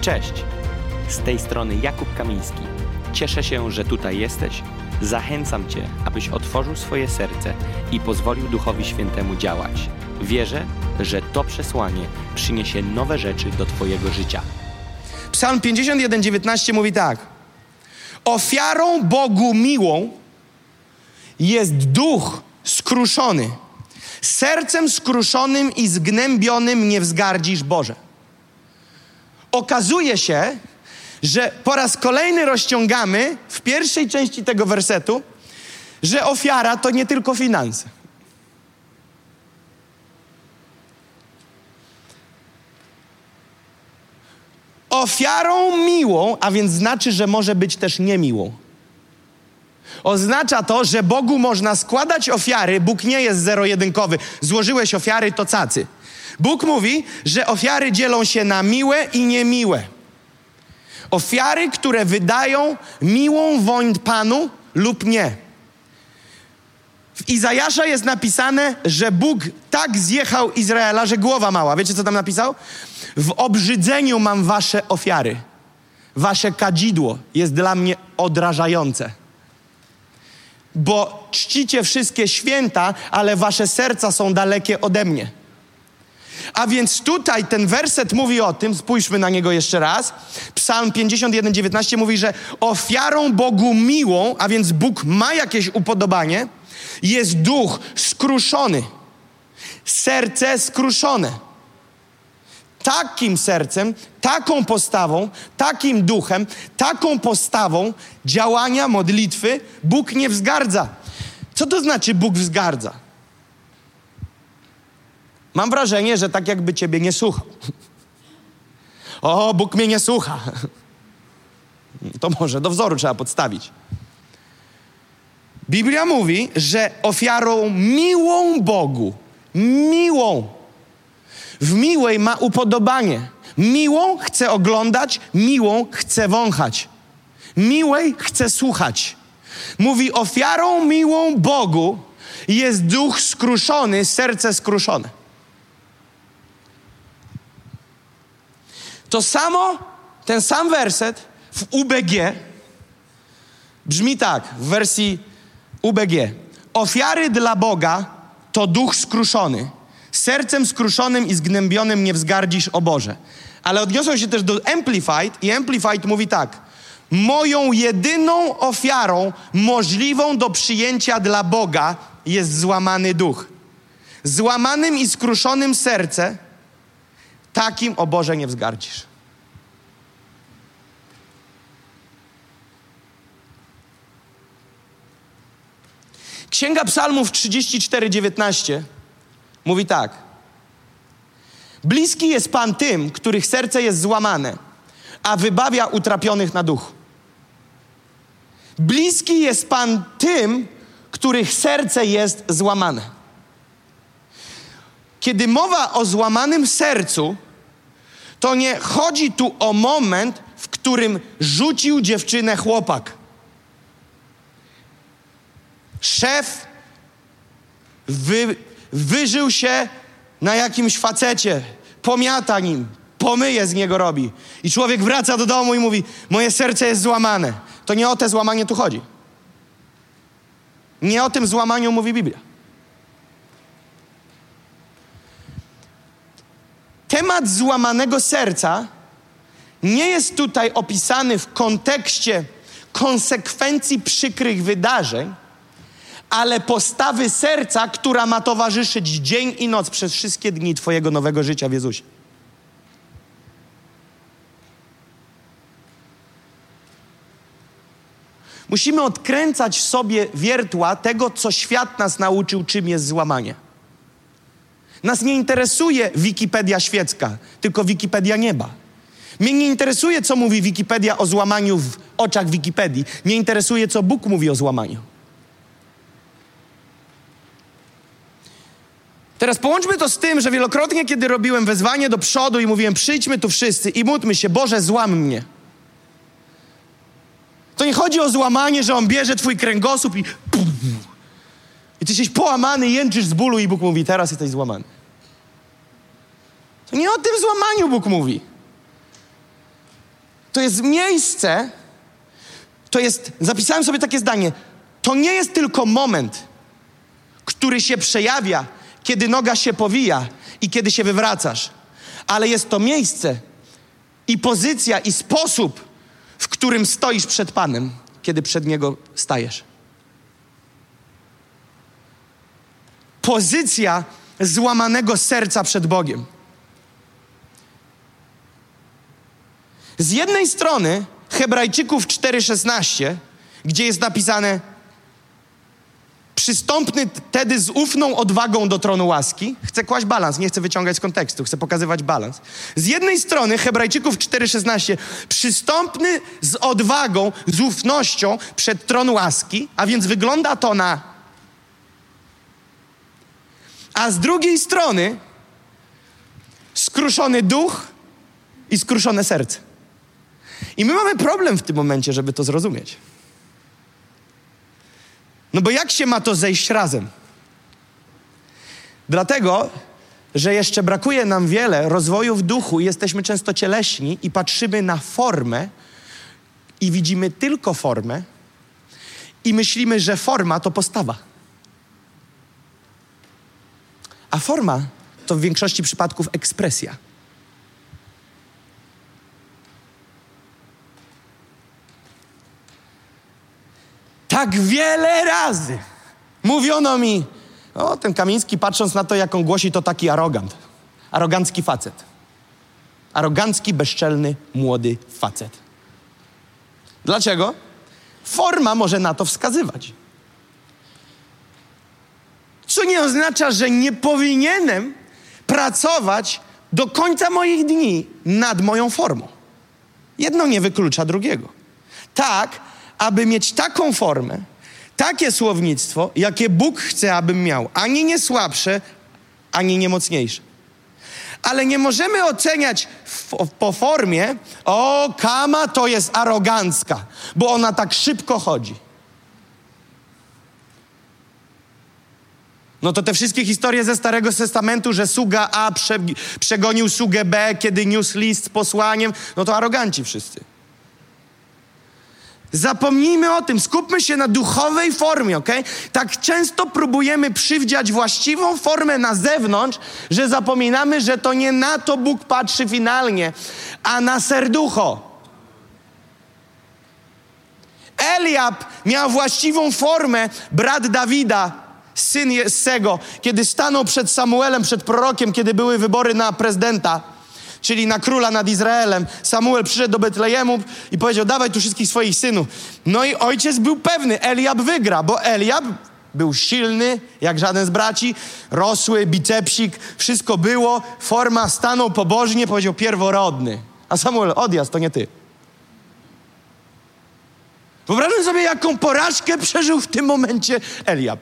Cześć! Z tej strony Jakub Kamiński. Cieszę się, że tutaj jesteś. Zachęcam Cię, abyś otworzył swoje serce i pozwolił Duchowi Świętemu działać. Wierzę, że to przesłanie przyniesie nowe rzeczy do Twojego życia. Psalm 51:19 mówi tak: Ofiarą Bogu miłą jest duch skruszony. Sercem skruszonym i zgnębionym nie wzgardzisz Boże. Okazuje się, że po raz kolejny rozciągamy w pierwszej części tego wersetu, że ofiara to nie tylko finanse. Ofiarą miłą, a więc znaczy, że może być też niemiłą. Oznacza to, że Bogu można składać ofiary. Bóg nie jest zero-jedynkowy. Złożyłeś ofiary, to cacy. Bóg mówi, że ofiary dzielą się na miłe i niemiłe. Ofiary, które wydają miłą woń Panu lub nie. W Izajasza jest napisane, że Bóg tak zjechał Izraela, że głowa mała. Wiecie, co tam napisał? W obrzydzeniu mam wasze ofiary. Wasze kadzidło jest dla mnie odrażające. Bo czcicie wszystkie święta, ale wasze serca są dalekie ode mnie. A więc tutaj ten werset mówi o tym, spójrzmy na niego jeszcze raz. Psalm 51, 19 mówi, że ofiarą Bogu miłą, a więc Bóg ma jakieś upodobanie, jest duch skruszony, serce skruszone. Takim sercem, taką postawą, takim duchem, taką postawą działania, modlitwy Bóg nie wzgardza. Co to znaczy Bóg wzgardza? Mam wrażenie, że tak jakby ciebie nie słuchał. O, Bóg mnie nie słucha. To może do wzoru trzeba podstawić. Biblia mówi, że ofiarą miłą Bogu, miłą, w miłej ma upodobanie. Miłą chce oglądać, miłą chce wąchać. Miłej chce słuchać. Mówi, ofiarą miłą Bogu jest duch skruszony, serce skruszone. To samo, ten sam werset w UBG brzmi tak, w wersji UBG. Ofiary dla Boga to duch skruszony. Sercem skruszonym i zgnębionym nie wzgardzisz o Boże. Ale odniosą się też do Amplified i Amplified mówi tak. Moją jedyną ofiarą możliwą do przyjęcia dla Boga jest złamany duch. Złamanym i skruszonym serce takim o Boże nie wzgardzisz. Księga Psalmów 34:19 mówi tak: Bliski jest Pan tym, których serce jest złamane, a wybawia utrapionych na duch. Bliski jest Pan tym, których serce jest złamane. Kiedy mowa o złamanym sercu, to nie chodzi tu o moment, w którym rzucił dziewczynę chłopak. Szef wy, wyżył się na jakimś facecie, pomiata nim, pomyje z niego robi. I człowiek wraca do domu i mówi: Moje serce jest złamane. To nie o te złamanie tu chodzi. Nie o tym złamaniu mówi Biblia. Temat złamanego serca nie jest tutaj opisany w kontekście konsekwencji przykrych wydarzeń, ale postawy serca, która ma towarzyszyć dzień i noc przez wszystkie dni Twojego nowego życia w Jezusie. Musimy odkręcać sobie wiertła tego, co świat nas nauczył, czym jest złamanie. Nas nie interesuje Wikipedia świecka, tylko Wikipedia nieba. Mnie nie interesuje, co mówi Wikipedia o złamaniu w oczach Wikipedii. Mnie interesuje, co Bóg mówi o złamaniu. Teraz połączmy to z tym, że wielokrotnie, kiedy robiłem wezwanie do przodu i mówiłem, przyjdźmy tu wszyscy i módlmy się, Boże, złam mnie. To nie chodzi o złamanie, że On bierze twój kręgosłup i... I ty jesteś połamany, jęczysz z bólu i Bóg mówi, teraz jesteś złamany. To nie o tym złamaniu Bóg mówi. to jest miejsce, to jest, zapisałem sobie takie zdanie, to nie jest tylko moment, który się przejawia, kiedy noga się powija i kiedy się wywracasz, ale jest to miejsce i pozycja i sposób, w którym stoisz przed Panem, kiedy przed Niego stajesz. Pozycja złamanego serca przed Bogiem. Z jednej strony Hebrajczyków 4:16, gdzie jest napisane przystąpny tedy z ufną odwagą do tronu łaski. Chcę kłaść balans, nie chcę wyciągać z kontekstu, chcę pokazywać balans. Z jednej strony Hebrajczyków 4:16 przystąpny z odwagą, z ufnością przed tron łaski, a więc wygląda to na a z drugiej strony skruszony duch i skruszone serce. I my mamy problem w tym momencie, żeby to zrozumieć. No bo jak się ma to zejść razem? Dlatego, że jeszcze brakuje nam wiele rozwoju w duchu, jesteśmy często cieleśni i patrzymy na formę i widzimy tylko formę i myślimy, że forma to postawa. A forma to w większości przypadków ekspresja. Tak wiele razy mówiono mi, o ten Kamiński patrząc na to, jak on głosi, to taki arogant. Arogancki facet. Arogancki, bezczelny, młody facet. Dlaczego? Forma może na to wskazywać. Co nie oznacza, że nie powinienem pracować do końca moich dni nad moją formą. Jedno nie wyklucza drugiego. Tak, aby mieć taką formę, takie słownictwo, jakie Bóg chce, abym miał, ani nie słabsze, ani nie mocniejsze. Ale nie możemy oceniać po formie, o, kama to jest arogancka, bo ona tak szybko chodzi. No to te wszystkie historie ze Starego Testamentu, że sługa A prze, przegonił sługę B, kiedy niósł list z posłaniem, no to aroganci wszyscy. Zapomnijmy o tym, skupmy się na duchowej formie, ok? Tak często próbujemy przywdziać właściwą formę na zewnątrz, że zapominamy, że to nie na to Bóg patrzy finalnie, a na serducho. Eliab miał właściwą formę, brat Dawida, syn Jessego, kiedy stanął przed Samuelem, przed prorokiem, kiedy były wybory na prezydenta czyli na króla nad Izraelem. Samuel przyszedł do Betlejemu i powiedział: Dawaj tu wszystkich swoich synów. No i ojciec był pewny, Eliab wygra, bo Eliab był silny, jak żaden z braci, rosły, bicepsik, wszystko było, forma stanął pobożnie, powiedział pierworodny. A Samuel, odjazd, to nie ty. Wyobrażam sobie, jaką porażkę przeżył w tym momencie Eliab.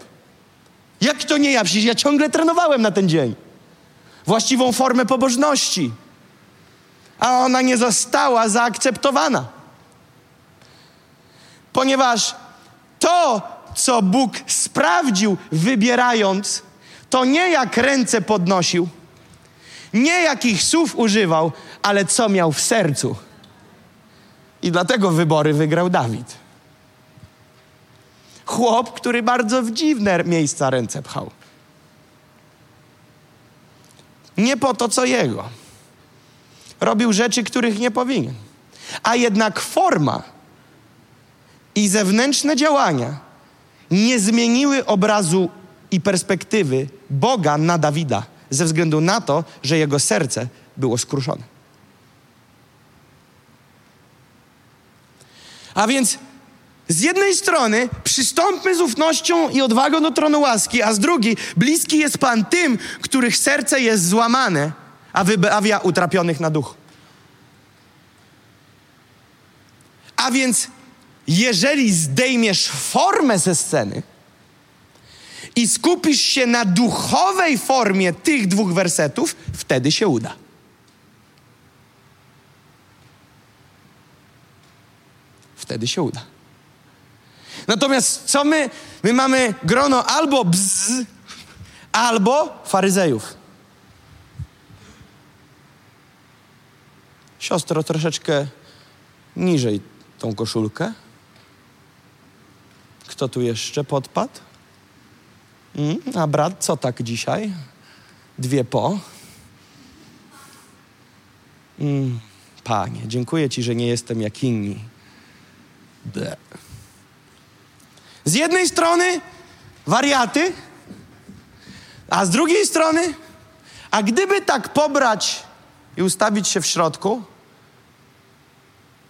Jak to nie ja? Przecież ja ciągle trenowałem na ten dzień. Właściwą formę pobożności a ona nie została zaakceptowana. Ponieważ to, co Bóg sprawdził, wybierając, to nie jak ręce podnosił, nie jakich słów używał, ale co miał w sercu. I dlatego wybory wygrał Dawid. Chłop, który bardzo w dziwne miejsca ręce pchał. Nie po to, co jego robił rzeczy, których nie powinien. A jednak forma i zewnętrzne działania nie zmieniły obrazu i perspektywy Boga na Dawida, ze względu na to, że jego serce było skruszone. A więc z jednej strony przystąpmy z ufnością i odwagą do tronu łaski, a z drugiej bliski jest Pan tym, których serce jest złamane a wybawia utrapionych na duch. A więc, jeżeli zdejmiesz formę ze sceny i skupisz się na duchowej formie tych dwóch wersetów, wtedy się uda. Wtedy się uda. Natomiast co my? My mamy grono albo bzz, albo faryzejów. Siostro, troszeczkę niżej tą koszulkę. Kto tu jeszcze podpadł? Mm, a brat, co tak dzisiaj? Dwie po. Mm, panie, dziękuję Ci, że nie jestem jak inni. Ble. Z jednej strony wariaty, a z drugiej strony, a gdyby tak pobrać i ustawić się w środku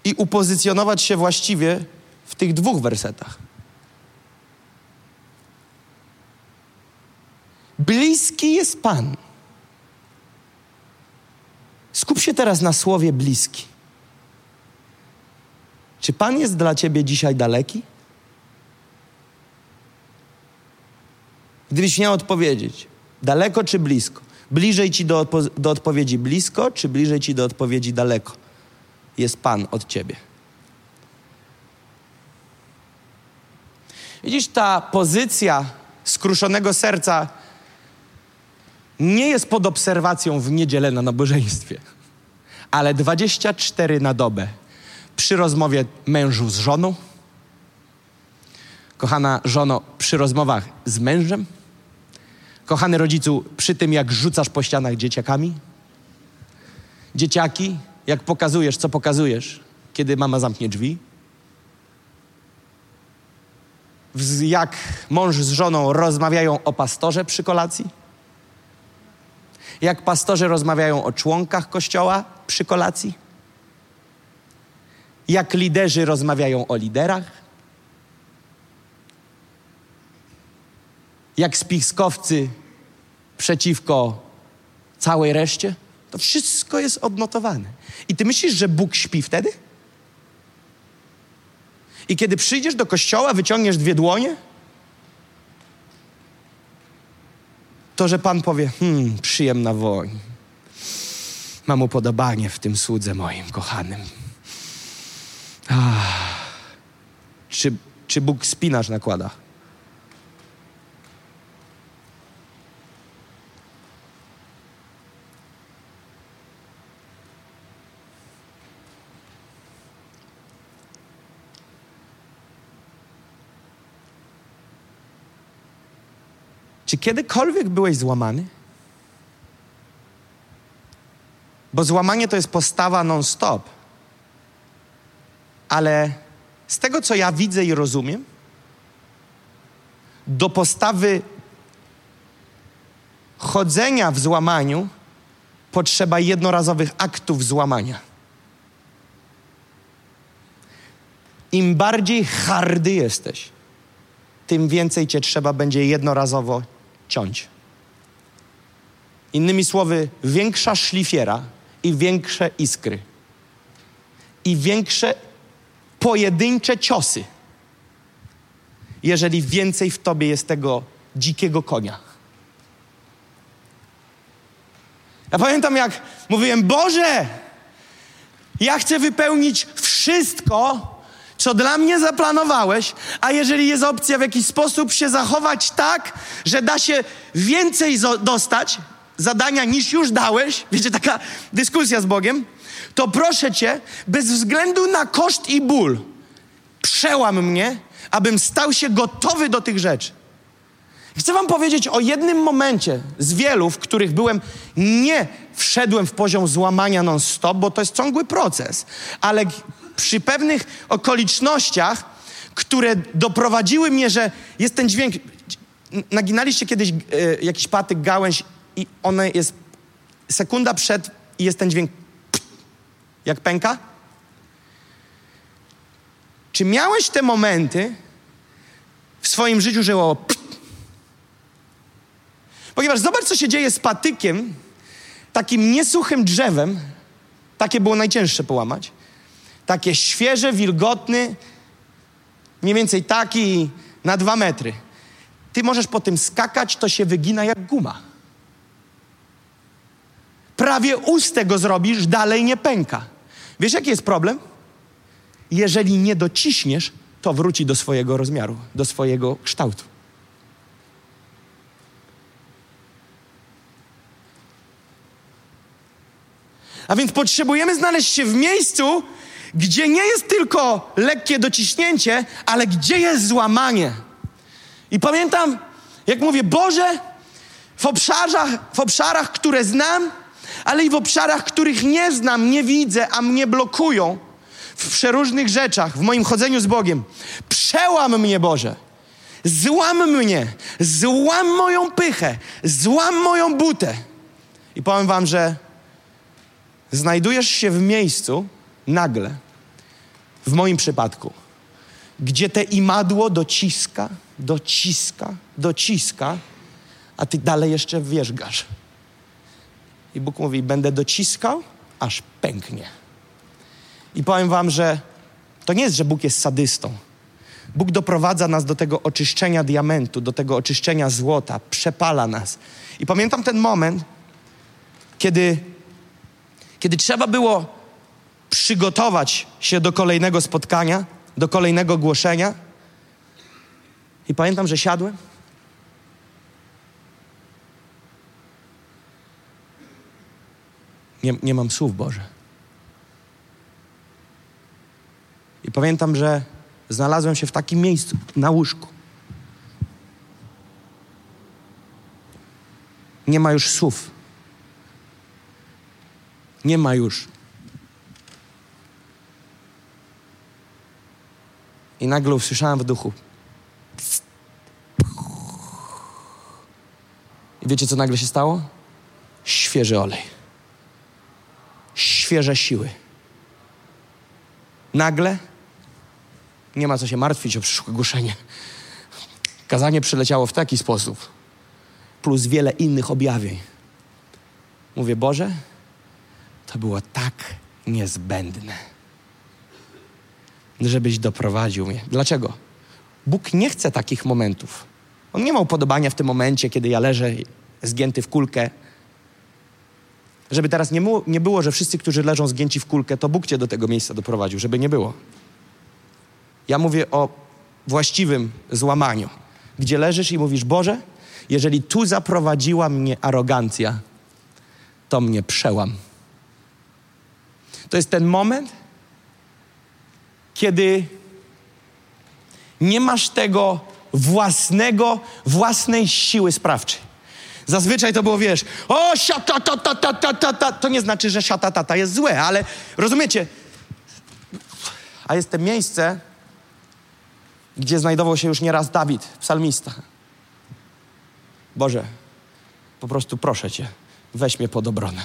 i upozycjonować się właściwie w tych dwóch wersetach. Bliski jest Pan. Skup się teraz na słowie bliski. Czy Pan jest dla ciebie dzisiaj daleki? Gdybyś miał odpowiedzieć, daleko czy blisko? Bliżej ci do, odpo- do odpowiedzi blisko, czy bliżej ci do odpowiedzi daleko? Jest Pan od ciebie. Widzisz, ta pozycja skruszonego serca nie jest pod obserwacją w niedzielę na nabożeństwie, ale 24 na dobę przy rozmowie mężu z żoną, kochana żono, przy rozmowach z mężem, kochany rodzicu, przy tym jak rzucasz po ścianach dzieciakami, dzieciaki, jak pokazujesz, co pokazujesz, kiedy mama zamknie drzwi, jak mąż z żoną rozmawiają o pastorze przy kolacji, jak pastorzy rozmawiają o członkach kościoła przy kolacji, jak liderzy rozmawiają o liderach, jak spiskowcy przeciwko całej reszcie. To wszystko jest odnotowane. I ty myślisz, że Bóg śpi wtedy? I kiedy przyjdziesz do kościoła, wyciągniesz dwie dłonie, to że Pan powie: Hmm, przyjemna woń. Mam upodobanie w tym słudze moim kochanym. Ah. Czy, czy Bóg spinasz nakłada? Czy kiedykolwiek byłeś złamany? Bo złamanie to jest postawa non-stop. Ale z tego, co ja widzę i rozumiem, do postawy chodzenia w złamaniu potrzeba jednorazowych aktów złamania. Im bardziej hardy jesteś, tym więcej cię trzeba będzie jednorazowo ciąć. Innymi słowy, większa szlifiera i większe iskry. I większe pojedyncze ciosy, jeżeli więcej w tobie jest tego dzikiego konia. Ja pamiętam, jak mówiłem: Boże, ja chcę wypełnić wszystko, co dla mnie zaplanowałeś, a jeżeli jest opcja w jakiś sposób się zachować tak, że da się więcej dostać zadania niż już dałeś, wiecie, taka dyskusja z Bogiem, to proszę Cię, bez względu na koszt i ból, przełam mnie, abym stał się gotowy do tych rzeczy. Chcę Wam powiedzieć o jednym momencie z wielu, w których byłem, nie wszedłem w poziom złamania non-stop, bo to jest ciągły proces, ale przy pewnych okolicznościach, które doprowadziły mnie, że jest ten dźwięk. Naginaliście kiedyś e, jakiś patyk, gałęź i ona jest sekunda przed i jest ten dźwięk jak pęka? Czy miałeś te momenty w swoim życiu, że o Ponieważ zobacz, co się dzieje z patykiem, takim niesuchym drzewem. Takie było najcięższe połamać. Takie świeże, wilgotny, mniej więcej taki na dwa metry. Ty możesz po tym skakać, to się wygina jak guma. Prawie ustę go zrobisz, dalej nie pęka. Wiesz, jaki jest problem? Jeżeli nie dociśniesz, to wróci do swojego rozmiaru, do swojego kształtu. A więc potrzebujemy znaleźć się w miejscu, gdzie nie jest tylko lekkie dociśnięcie, ale gdzie jest złamanie. I pamiętam, jak mówię, Boże, w obszarach, w obszarach, które znam, ale i w obszarach, których nie znam, nie widzę, a mnie blokują w przeróżnych rzeczach, w moim chodzeniu z Bogiem. Przełam mnie, Boże. Złam mnie, złam moją pychę, złam moją butę. I powiem Wam, że znajdujesz się w miejscu nagle, w moim przypadku, gdzie te imadło dociska, dociska, dociska, a ty dalej jeszcze wierzgasz. I Bóg mówi: Będę dociskał, aż pęknie. I powiem Wam, że to nie jest, że Bóg jest sadystą. Bóg doprowadza nas do tego oczyszczenia diamentu, do tego oczyszczenia złota, przepala nas. I pamiętam ten moment, kiedy, kiedy trzeba było przygotować się do kolejnego spotkania, do kolejnego głoszenia. I pamiętam, że siadłem. Nie, nie mam słów, Boże. I pamiętam, że znalazłem się w takim miejscu, na łóżku. Nie ma już słów. Nie ma już. I nagle usłyszałem w duchu. I wiecie, co nagle się stało? Świeży olej. Świeże siły. Nagle nie ma co się martwić o przyszłe głoszenie. Kazanie przyleciało w taki sposób, plus wiele innych objawień. Mówię, Boże, to było tak niezbędne, żebyś doprowadził mnie. Dlaczego? Bóg nie chce takich momentów. On nie ma upodobania w tym momencie, kiedy ja leżę zgięty w kulkę. Żeby teraz nie, mu, nie było, że wszyscy, którzy leżą zgięci w kulkę, to Bóg cię do tego miejsca doprowadził, żeby nie było. Ja mówię o właściwym złamaniu, gdzie leżysz i mówisz: Boże, jeżeli tu zaprowadziła mnie arogancja, to mnie przełam. To jest ten moment, kiedy nie masz tego własnego, własnej siły sprawczej. Zazwyczaj to było, wiesz, o, siata, ta, ta, ta, ta, ta, ta. To nie znaczy, że siata, ta, ta jest złe, ale rozumiecie? A jest to miejsce, gdzie znajdował się już nieraz Dawid, psalmista. Boże, po prostu proszę Cię, weź mnie pod obronę.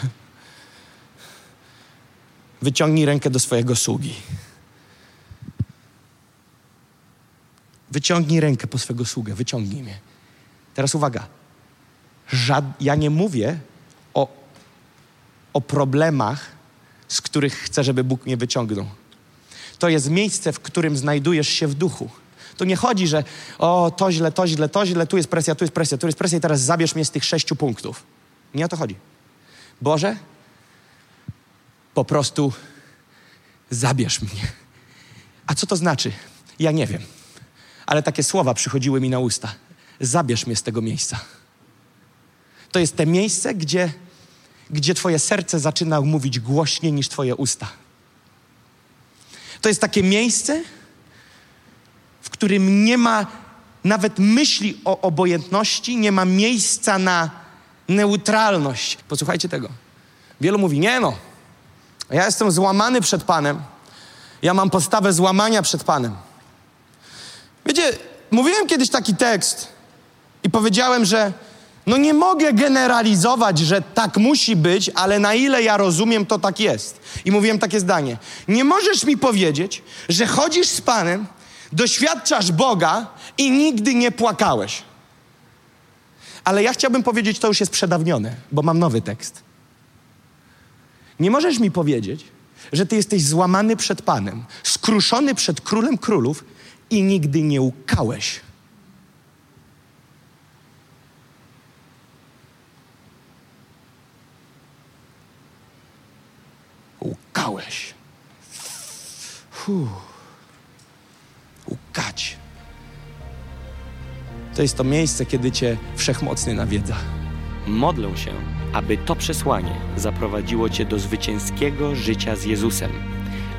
Wyciągnij rękę do swojego sługi. Wyciągnij rękę po swojego sługę, wyciągnij mnie. Teraz uwaga. Żad... Ja nie mówię o, o problemach, z których chcę, żeby Bóg mnie wyciągnął. To jest miejsce, w którym znajdujesz się w duchu. To nie chodzi, że o, to źle, to źle, to źle, tu jest presja, tu jest presja, tu jest presja i teraz zabierz mnie z tych sześciu punktów. Nie o to chodzi. Boże, po prostu zabierz mnie. A co to znaczy? Ja nie wiem. Ale takie słowa przychodziły mi na usta. Zabierz mnie z tego miejsca. To jest te miejsce, gdzie, gdzie Twoje serce zaczyna mówić głośniej niż Twoje usta. To jest takie miejsce, w którym nie ma nawet myśli o obojętności, nie ma miejsca na neutralność. Posłuchajcie tego. Wielu mówi: Nie no, ja jestem złamany przed Panem. Ja mam postawę złamania przed Panem. Mówiłem kiedyś taki tekst i powiedziałem, że no nie mogę generalizować, że tak musi być, ale na ile ja rozumiem, to tak jest. I mówiłem takie zdanie. Nie możesz mi powiedzieć, że chodzisz z Panem, doświadczasz Boga i nigdy nie płakałeś. Ale ja chciałbym powiedzieć, to już jest przedawnione, bo mam nowy tekst. Nie możesz mi powiedzieć, że ty jesteś złamany przed Panem, skruszony przed Królem Królów i nigdy nie łkałeś. Łkałeś. Łkać. To jest to miejsce, kiedy cię wszechmocny nawiedza. Modlę się, aby to przesłanie zaprowadziło Cię do zwycięskiego życia z Jezusem.